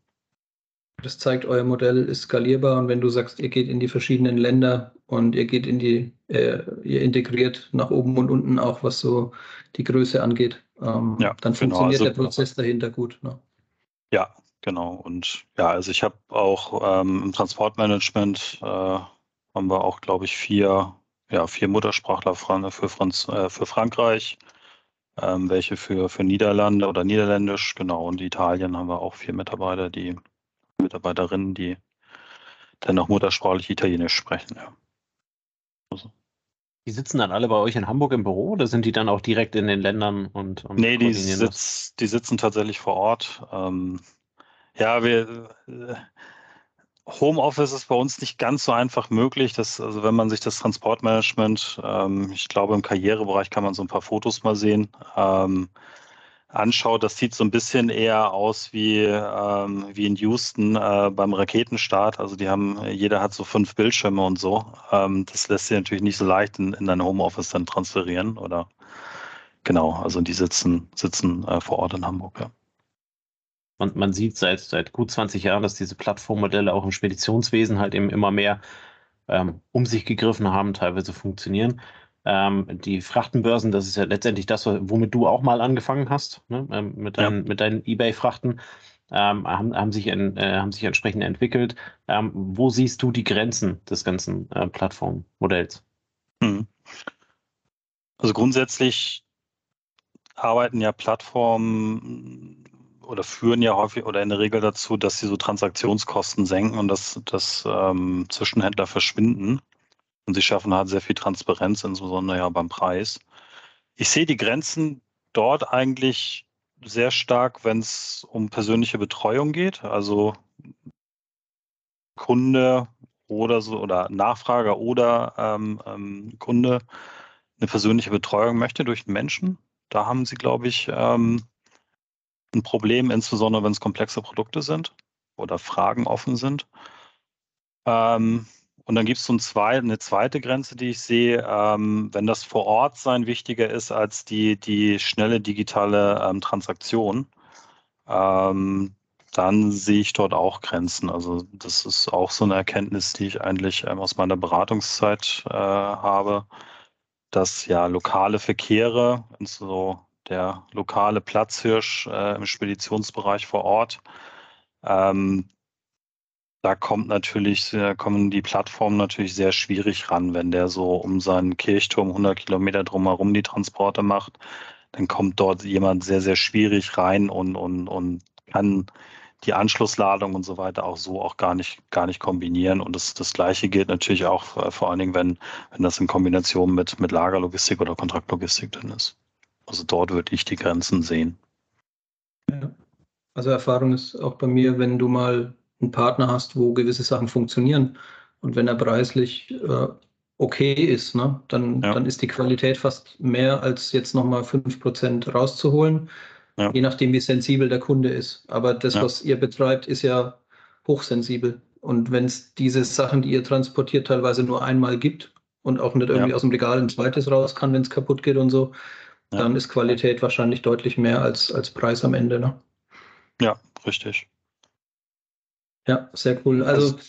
Das zeigt, euer Modell ist skalierbar und wenn du sagst, ihr geht in die verschiedenen Länder und ihr geht in die, äh, ihr integriert nach oben und unten auch, was so die Größe angeht, ähm, ja, dann genau, funktioniert also, der Prozess dahinter gut. Ne? Ja, genau. Und ja, also ich habe auch ähm, im Transportmanagement äh, haben wir auch, glaube ich, vier, ja, vier Muttersprachler für, Franz, äh, für Frankreich, ähm, welche für, für Niederlande oder Niederländisch, genau. Und Italien haben wir auch vier Mitarbeiter, die Mitarbeiterinnen, die dann noch muttersprachlich Italienisch sprechen. Ja. Also. Die sitzen dann alle bei euch in Hamburg im Büro oder sind die dann auch direkt in den Ländern und, und Nee, die, sitz, die sitzen tatsächlich vor Ort. Ähm, ja, wir äh, Homeoffice ist bei uns nicht ganz so einfach möglich. Dass, also wenn man sich das Transportmanagement, ähm, ich glaube im Karrierebereich kann man so ein paar Fotos mal sehen, ähm, anschaut, das sieht so ein bisschen eher aus wie, ähm, wie in Houston äh, beim Raketenstart. Also die haben, jeder hat so fünf Bildschirme und so. Ähm, das lässt sich natürlich nicht so leicht in, in dein Homeoffice dann transferieren. Oder genau, also die sitzen, sitzen äh, vor Ort in Hamburg, ja. Und man sieht seit, seit gut 20 Jahren, dass diese Plattformmodelle auch im Speditionswesen halt eben immer mehr ähm, um sich gegriffen haben, teilweise funktionieren. Ähm, die Frachtenbörsen, das ist ja letztendlich das, womit du auch mal angefangen hast, ne? ähm, mit, dein, ja. mit deinen Ebay-Frachten, ähm, haben, haben, sich in, äh, haben sich entsprechend entwickelt. Ähm, wo siehst du die Grenzen des ganzen äh, Plattformmodells? Hm. Also grundsätzlich arbeiten ja Plattformen oder führen ja häufig oder in der Regel dazu, dass sie so Transaktionskosten senken und dass, dass ähm, Zwischenhändler verschwinden. Und sie schaffen halt sehr viel Transparenz, insbesondere ja beim Preis. Ich sehe die Grenzen dort eigentlich sehr stark, wenn es um persönliche Betreuung geht. Also Kunde oder so oder Nachfrager oder ähm, ähm, Kunde eine persönliche Betreuung möchte durch den Menschen. Da haben sie, glaube ich, ähm, ein Problem, insbesondere wenn es komplexe Produkte sind oder Fragen offen sind. Ähm, und dann gibt es so ein zwei, eine zweite Grenze, die ich sehe, ähm, wenn das vor Ort sein wichtiger ist als die, die schnelle digitale ähm, Transaktion, ähm, dann sehe ich dort auch Grenzen. Also das ist auch so eine Erkenntnis, die ich eigentlich ähm, aus meiner Beratungszeit äh, habe, dass ja lokale Verkehre, so der lokale Platzhirsch äh, im Speditionsbereich vor Ort. Ähm, da kommt natürlich, da kommen die Plattformen natürlich sehr schwierig ran, wenn der so um seinen Kirchturm 100 Kilometer drumherum die Transporte macht, dann kommt dort jemand sehr, sehr schwierig rein und, und, und kann die Anschlussladung und so weiter auch so auch gar nicht, gar nicht kombinieren. Und das, das Gleiche gilt natürlich auch äh, vor allen Dingen, wenn, wenn das in Kombination mit, mit Lagerlogistik oder Kontraktlogistik drin ist. Also dort würde ich die Grenzen sehen. Ja. Also Erfahrung ist auch bei mir, wenn du mal einen Partner hast, wo gewisse Sachen funktionieren und wenn er preislich äh, okay ist, ne, dann, ja. dann ist die Qualität fast mehr als jetzt nochmal 5% rauszuholen, ja. je nachdem, wie sensibel der Kunde ist. Aber das, ja. was ihr betreibt, ist ja hochsensibel. Und wenn es diese Sachen, die ihr transportiert, teilweise nur einmal gibt und auch nicht irgendwie aus dem Regal ein zweites raus kann, wenn es kaputt geht und so, dann ist Qualität wahrscheinlich deutlich mehr als, als Preis am Ende. Ne? Ja, richtig. Ja, sehr cool. Also, also,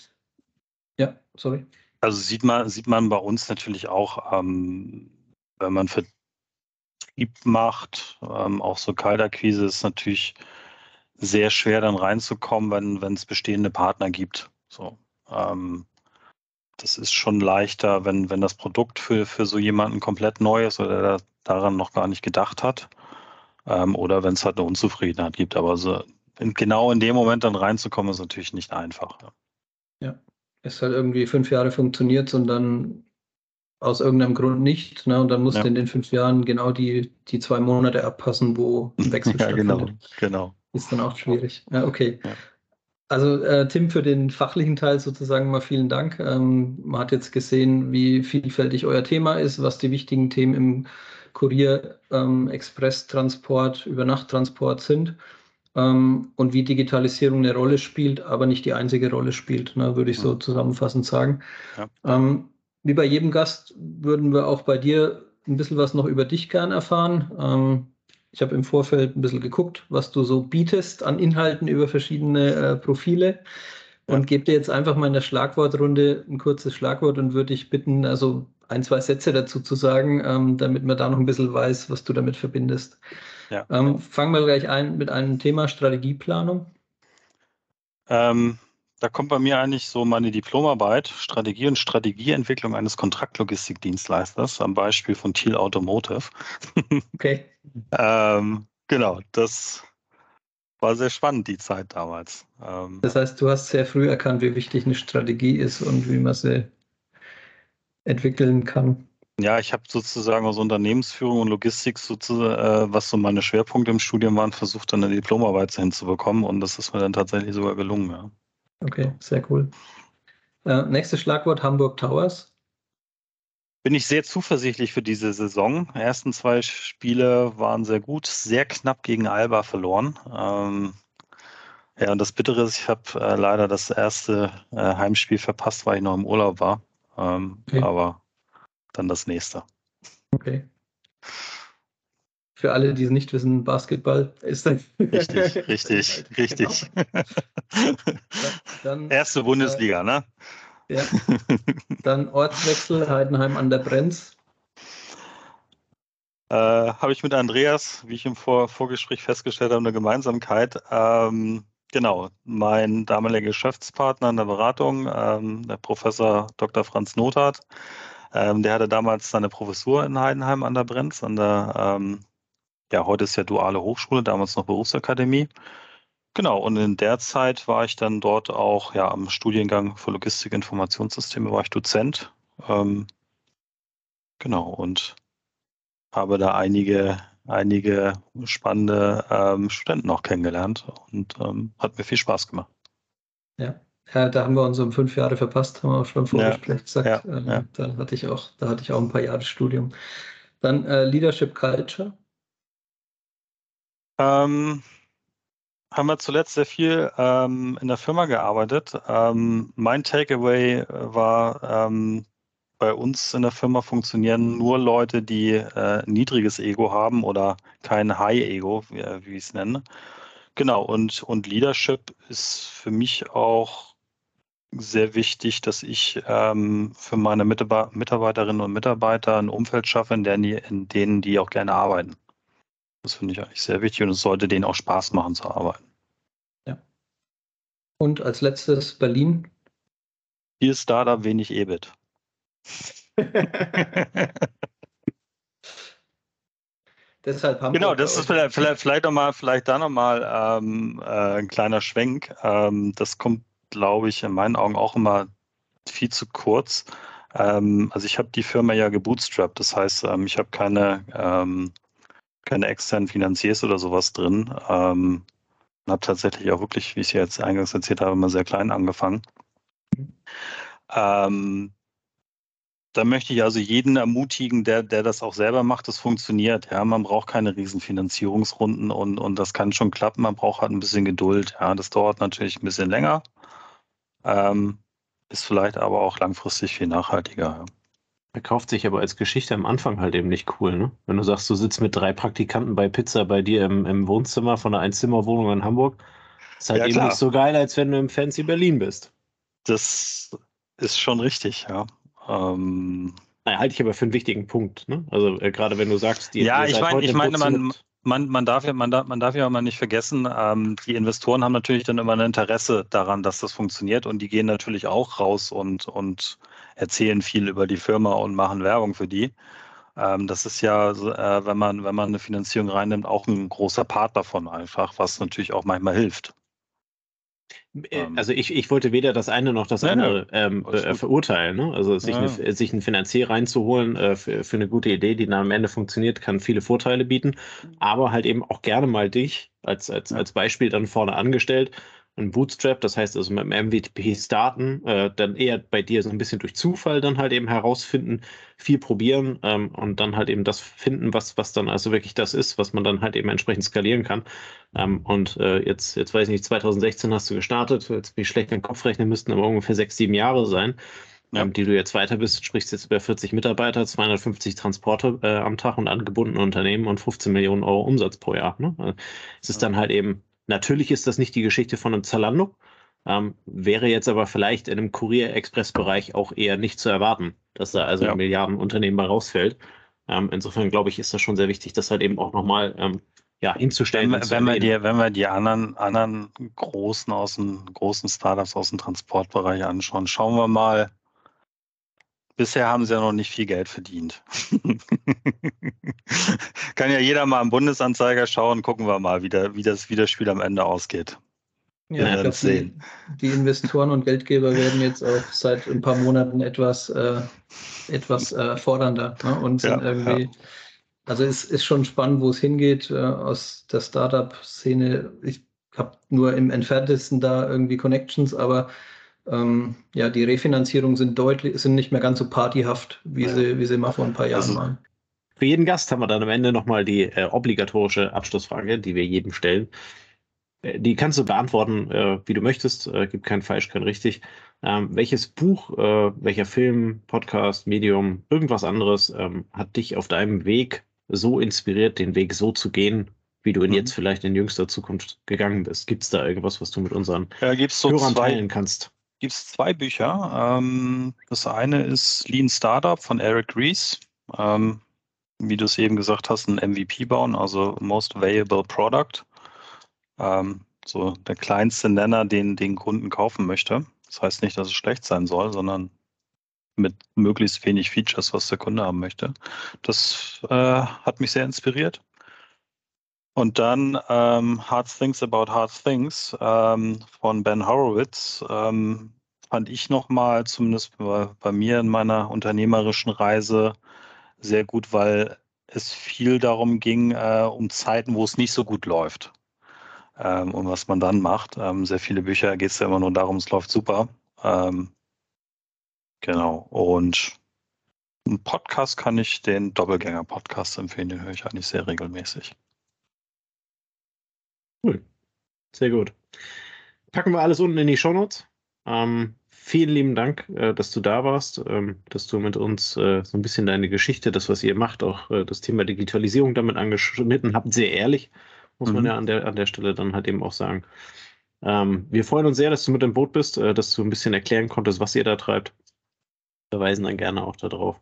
ja, sorry. Also sieht man, sieht man bei uns natürlich auch, ähm, wenn man Vertrieb macht, ähm, auch so Kaltakquise ist natürlich sehr schwer dann reinzukommen, wenn wenn es bestehende Partner gibt. So, ähm, das ist schon leichter, wenn, wenn das Produkt für, für so jemanden komplett neu ist oder der daran noch gar nicht gedacht hat. Ähm, oder wenn es halt eine Unzufriedenheit gibt. Aber so in, genau in dem Moment dann reinzukommen, ist natürlich nicht einfach. Ja, es hat irgendwie fünf Jahre funktioniert und dann aus irgendeinem Grund nicht. Ne? Und dann musst ja. du in den fünf Jahren genau die, die zwei Monate abpassen, wo ein Wechsel ja, genau, genau. Ist dann auch schwierig. Ja, okay. Ja. Also äh, Tim, für den fachlichen Teil sozusagen mal vielen Dank. Ähm, man hat jetzt gesehen, wie vielfältig euer Thema ist, was die wichtigen Themen im Kurier, ähm, Express-Transport, Übernachttransport sind ähm, und wie Digitalisierung eine Rolle spielt, aber nicht die einzige Rolle spielt, ne, würde ich so zusammenfassend sagen. Ja. Ähm, wie bei jedem Gast würden wir auch bei dir ein bisschen was noch über dich gern erfahren. Ähm, ich habe im Vorfeld ein bisschen geguckt, was du so bietest an Inhalten über verschiedene äh, Profile und gebe dir jetzt einfach mal in der Schlagwortrunde ein kurzes Schlagwort und würde dich bitten, also ein, zwei Sätze dazu zu sagen, ähm, damit man da noch ein bisschen weiß, was du damit verbindest. Ja. Ähm, fangen wir gleich ein mit einem Thema Strategieplanung. Ähm, da kommt bei mir eigentlich so meine Diplomarbeit, Strategie und Strategieentwicklung eines Kontraktlogistikdienstleisters am Beispiel von Thiel Automotive. Okay. ähm, genau, das war sehr spannend, die Zeit damals. Ähm, das heißt, du hast sehr früh erkannt, wie wichtig eine Strategie ist und wie man sie entwickeln kann. Ja, ich habe sozusagen aus Unternehmensführung und Logistik, sozusagen, äh, was so meine Schwerpunkte im Studium waren, versucht, dann eine Diplomarbeit hinzubekommen und das ist mir dann tatsächlich sogar gelungen. Ja. Okay, sehr cool. Äh, nächstes Schlagwort Hamburg Towers. Bin ich sehr zuversichtlich für diese Saison. Die ersten zwei Spiele waren sehr gut, sehr knapp gegen Alba verloren. Ähm, ja, und das Bittere ist, ich habe äh, leider das erste äh, Heimspiel verpasst, weil ich noch im Urlaub war. Ähm, okay. Aber dann das nächste. Okay. Für alle, die es nicht wissen, Basketball ist dann. Richtig, richtig, richtig. Dann, Erste Bundesliga, äh, ne? Ja. Dann Ortswechsel, Heidenheim an der Brenz. Äh, habe ich mit Andreas, wie ich im Vor Vorgespräch festgestellt habe, eine Gemeinsamkeit. Ähm, genau, mein damaliger Geschäftspartner in der Beratung, ähm, der Professor Dr. Franz Nothardt, ähm, der hatte damals seine Professur in Heidenheim an der Brenz, an der, ähm, ja, heute ist ja duale Hochschule, damals noch Berufsakademie. Genau, und in der Zeit war ich dann dort auch, ja, am Studiengang für Logistik Informationssysteme war ich Dozent. Ähm, genau, und habe da einige, einige spannende ähm, Studenten auch kennengelernt und ähm, hat mir viel Spaß gemacht. Ja. Ja, da haben wir uns um fünf Jahre verpasst, haben wir auch schon vorher ja, gesagt. Ja, ähm, ja. Da hatte ich auch, da hatte ich auch ein paar Jahre Studium. Dann äh, Leadership Culture. Ähm, haben wir zuletzt sehr viel ähm, in der Firma gearbeitet. Ähm, mein Takeaway war, bei uns in der Firma funktionieren nur Leute, die äh, niedriges Ego haben oder kein High Ego, wie, wie ich es nenne. Genau, und, und Leadership ist für mich auch sehr wichtig, dass ich ähm, für meine Mitarbeiterinnen und Mitarbeiter ein Umfeld schaffe, in, der, in denen die auch gerne arbeiten. Das finde ich eigentlich sehr wichtig und es sollte denen auch Spaß machen zu arbeiten. Ja. Und als letztes Berlin. Viel Startup, wenig EBIT. Deshalb haben genau, das ist vielleicht, vielleicht, vielleicht, noch mal, vielleicht da nochmal ähm, äh, ein kleiner Schwenk. Ähm, das kommt glaube ich, in meinen Augen auch immer viel zu kurz. Ähm, also ich habe die Firma ja gebootstrapped, das heißt, ähm, ich habe keine, ähm, keine externen Finanziers oder sowas drin. Ähm, habe tatsächlich auch wirklich, wie ich es jetzt eingangs erzählt habe, mal sehr klein angefangen. Ähm, da möchte ich also jeden ermutigen, der, der das auch selber macht, das funktioniert. Ja, man braucht keine riesen Finanzierungsrunden und, und das kann schon klappen. Man braucht halt ein bisschen Geduld. Ja, das dauert natürlich ein bisschen länger. Ähm, ist vielleicht aber auch langfristig viel nachhaltiger. Verkauft sich aber als Geschichte am Anfang halt eben nicht cool, ne? Wenn du sagst, du sitzt mit drei Praktikanten bei Pizza bei dir im, im Wohnzimmer von einer Einzimmerwohnung in Hamburg, ist halt ja, eben klar. nicht so geil, als wenn du im fancy Berlin bist. Das ist schon richtig, ja. Ähm, naja, halte ich aber für einen wichtigen Punkt, ne? Also äh, gerade wenn du sagst, die Ja, ich, mein, ich meine, man, man, man, darf ja, man, darf, man darf ja mal nicht vergessen, ähm, die Investoren haben natürlich dann immer ein Interesse daran, dass das funktioniert und die gehen natürlich auch raus und, und erzählen viel über die Firma und machen Werbung für die. Ähm, das ist ja, äh, wenn, man, wenn man eine Finanzierung reinnimmt, auch ein großer Part davon einfach, was natürlich auch manchmal hilft. Äh, ähm. Also ich, ich wollte weder das eine noch das andere ähm, äh, verurteilen. Ne? Also sich, ja. eine, sich einen Finanzier reinzuholen äh, für, für eine gute Idee, die dann am Ende funktioniert, kann viele Vorteile bieten. Aber halt eben auch gerne mal dich als, als, ja. als Beispiel dann vorne angestellt ein Bootstrap, das heißt also mit dem MVP starten, äh, dann eher bei dir so ein bisschen durch Zufall dann halt eben herausfinden, viel probieren ähm, und dann halt eben das finden, was, was dann also wirklich das ist, was man dann halt eben entsprechend skalieren kann. Ähm, und äh, jetzt, jetzt weiß ich nicht, 2016 hast du gestartet, jetzt wie schlecht dein Kopf rechnen müssten aber ungefähr sechs, sieben Jahre sein. Ja. Ähm, die du jetzt weiter bist, sprichst jetzt über 40 Mitarbeiter, 250 Transporte äh, am Tag und angebundene Unternehmen und 15 Millionen Euro Umsatz pro Jahr. Ne? Also, es ist dann halt eben Natürlich ist das nicht die Geschichte von einem Zalando, ähm, wäre jetzt aber vielleicht in einem Kurier-Express-Bereich auch eher nicht zu erwarten, dass da also ja. ein Milliardenunternehmen bei rausfällt. Ähm, insofern glaube ich, ist das schon sehr wichtig, das halt eben auch nochmal ähm, ja, hinzustellen. Wenn, wenn, wir die, wenn wir die anderen, anderen großen aus dem großen Startups aus dem Transportbereich anschauen, schauen wir mal bisher haben sie ja noch nicht viel Geld verdient. Kann ja jeder mal im Bundesanzeiger schauen, gucken wir mal, wie, der, wie, das, wie das Spiel am Ende ausgeht. Ja, ich glaub, die, die, Investoren und Geldgeber werden jetzt auch seit ein paar Monaten etwas, äh, etwas äh, fordernder ne? und sind ja, irgendwie. Ja. Also es ist schon spannend, wo es hingeht äh, aus der Startup-Szene. Ich habe nur im entferntesten da irgendwie Connections, aber ähm, ja, die Refinanzierungen sind deutlich, sind nicht mehr ganz so partyhaft, wie, ja. sie, wie sie mal vor ein paar Jahren also, waren. Für jeden Gast haben wir dann am Ende nochmal die äh, obligatorische Abschlussfrage, die wir jedem stellen. Äh, die kannst du beantworten, äh, wie du möchtest. Äh, gibt kein falsch, kein richtig. Ähm, welches Buch, äh, welcher Film, Podcast, Medium, irgendwas anderes ähm, hat dich auf deinem Weg so inspiriert, den Weg so zu gehen, wie du ihn mhm. jetzt vielleicht in jüngster Zukunft gegangen bist? Gibt es da irgendwas, was du mit unseren ja, so Hörern zwei, teilen kannst? Gibt es zwei Bücher. Ähm, das eine ist Lean Startup von Eric Ries. Ähm, wie du es eben gesagt hast, ein MVP bauen, also Most Valuable Product. Ähm, so der kleinste Nenner, den den Kunden kaufen möchte. Das heißt nicht, dass es schlecht sein soll, sondern mit möglichst wenig Features, was der Kunde haben möchte. Das äh, hat mich sehr inspiriert. Und dann ähm, Hard Things About Hard Things ähm, von Ben Horowitz ähm, fand ich nochmal, zumindest bei, mir in meiner unternehmerischen Reise, sehr gut, weil es viel darum ging, äh, um Zeiten, wo es nicht so gut läuft. Ähm, und was man dann macht. Ähm, sehr viele Bücher geht es ja immer nur darum, es läuft super. Ähm, genau. Und einen Podcast kann ich den Doppelgänger-Podcast empfehlen, den höre ich eigentlich sehr regelmäßig. Cool. Sehr gut. Packen wir alles unten in die Shownotes. Ähm, vielen lieben Dank, äh, dass du da warst, ähm, dass du mit uns äh, so ein bisschen deine Geschichte, das, was ihr macht, auch äh, das Thema Digitalisierung damit angeschnitten habt. Sehr ehrlich, muss mhm. man ja an der, an der Stelle dann halt eben auch sagen. Ähm, wir freuen uns sehr, dass du mit im Boot bist, äh, dass du ein bisschen erklären konntest, was ihr da treibt. Wir weisen dann gerne auch darauf.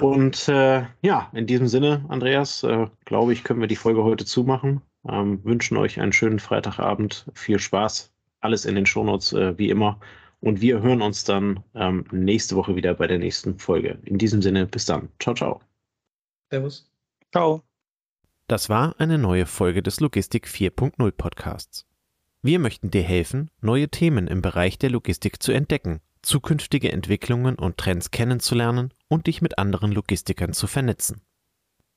Und äh, ja, in diesem Sinne, Andreas, äh, glaube ich, können wir die Folge heute zumachen. Ähm, wünschen euch einen schönen Freitagabend, viel Spaß, alles in den Shownotes äh, wie immer. Und wir hören uns dann ähm, nächste Woche wieder bei der nächsten Folge. In diesem Sinne, bis dann. Ciao, ciao. Servus. Ciao. Das war eine neue Folge des Logistik 4.0 Podcasts. Wir möchten dir helfen, neue Themen im Bereich der Logistik zu entdecken, zukünftige Entwicklungen und Trends kennenzulernen und dich mit anderen Logistikern zu vernetzen.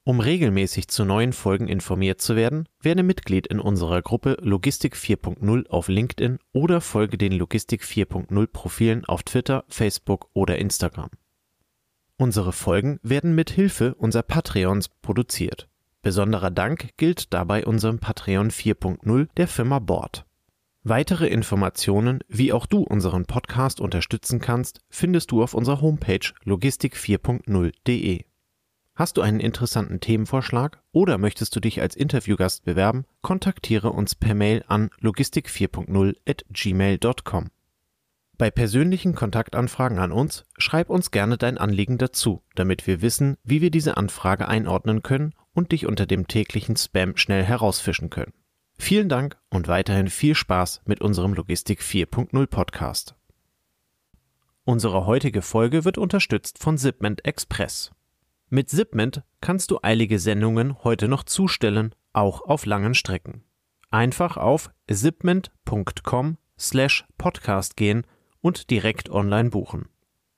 Um regelmäßig zu neuen Folgen informiert zu werden, werde Mitglied in unserer Gruppe Logistik 4.0 auf LinkedIn oder folge den Logistik 4.0 Profilen auf Twitter, Facebook oder Instagram. Unsere Folgen werden mit Hilfe unserer Patreons produziert. Besonderer Dank gilt dabei unserem Patreon 4.0 der Firma Bord. Weitere Informationen, wie auch du unseren Podcast unterstützen kannst, findest du auf unserer Homepage logistik4.0.de. Hast du einen interessanten Themenvorschlag oder möchtest du dich als Interviewgast bewerben, kontaktiere uns per Mail an logistik4.0 at gmail.com. Bei persönlichen Kontaktanfragen an uns schreib uns gerne dein Anliegen dazu, damit wir wissen, wie wir diese Anfrage einordnen können und dich unter dem täglichen Spam schnell herausfischen können. Vielen Dank und weiterhin viel Spaß mit unserem Logistik 4.0 Podcast. Unsere heutige Folge wird unterstützt von Zipment Express. Mit Zipment kannst du eilige Sendungen heute noch zustellen, auch auf langen Strecken. Einfach auf zipment.com slash podcast gehen und direkt online buchen.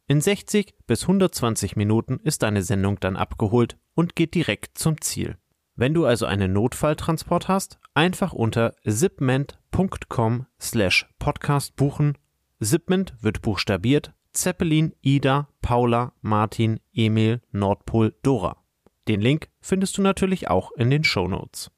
In 60 bis 120 Minuten ist deine Sendung dann abgeholt und geht direkt zum Ziel. Wenn du also einen Notfalltransport hast, einfach unter zipment.com slash podcast buchen. Zipment wird buchstabiert Zeppelin, Ida, Paula, Martin, Emil, Nordpol, Dora. Den Link findest du natürlich auch in den Show Notes.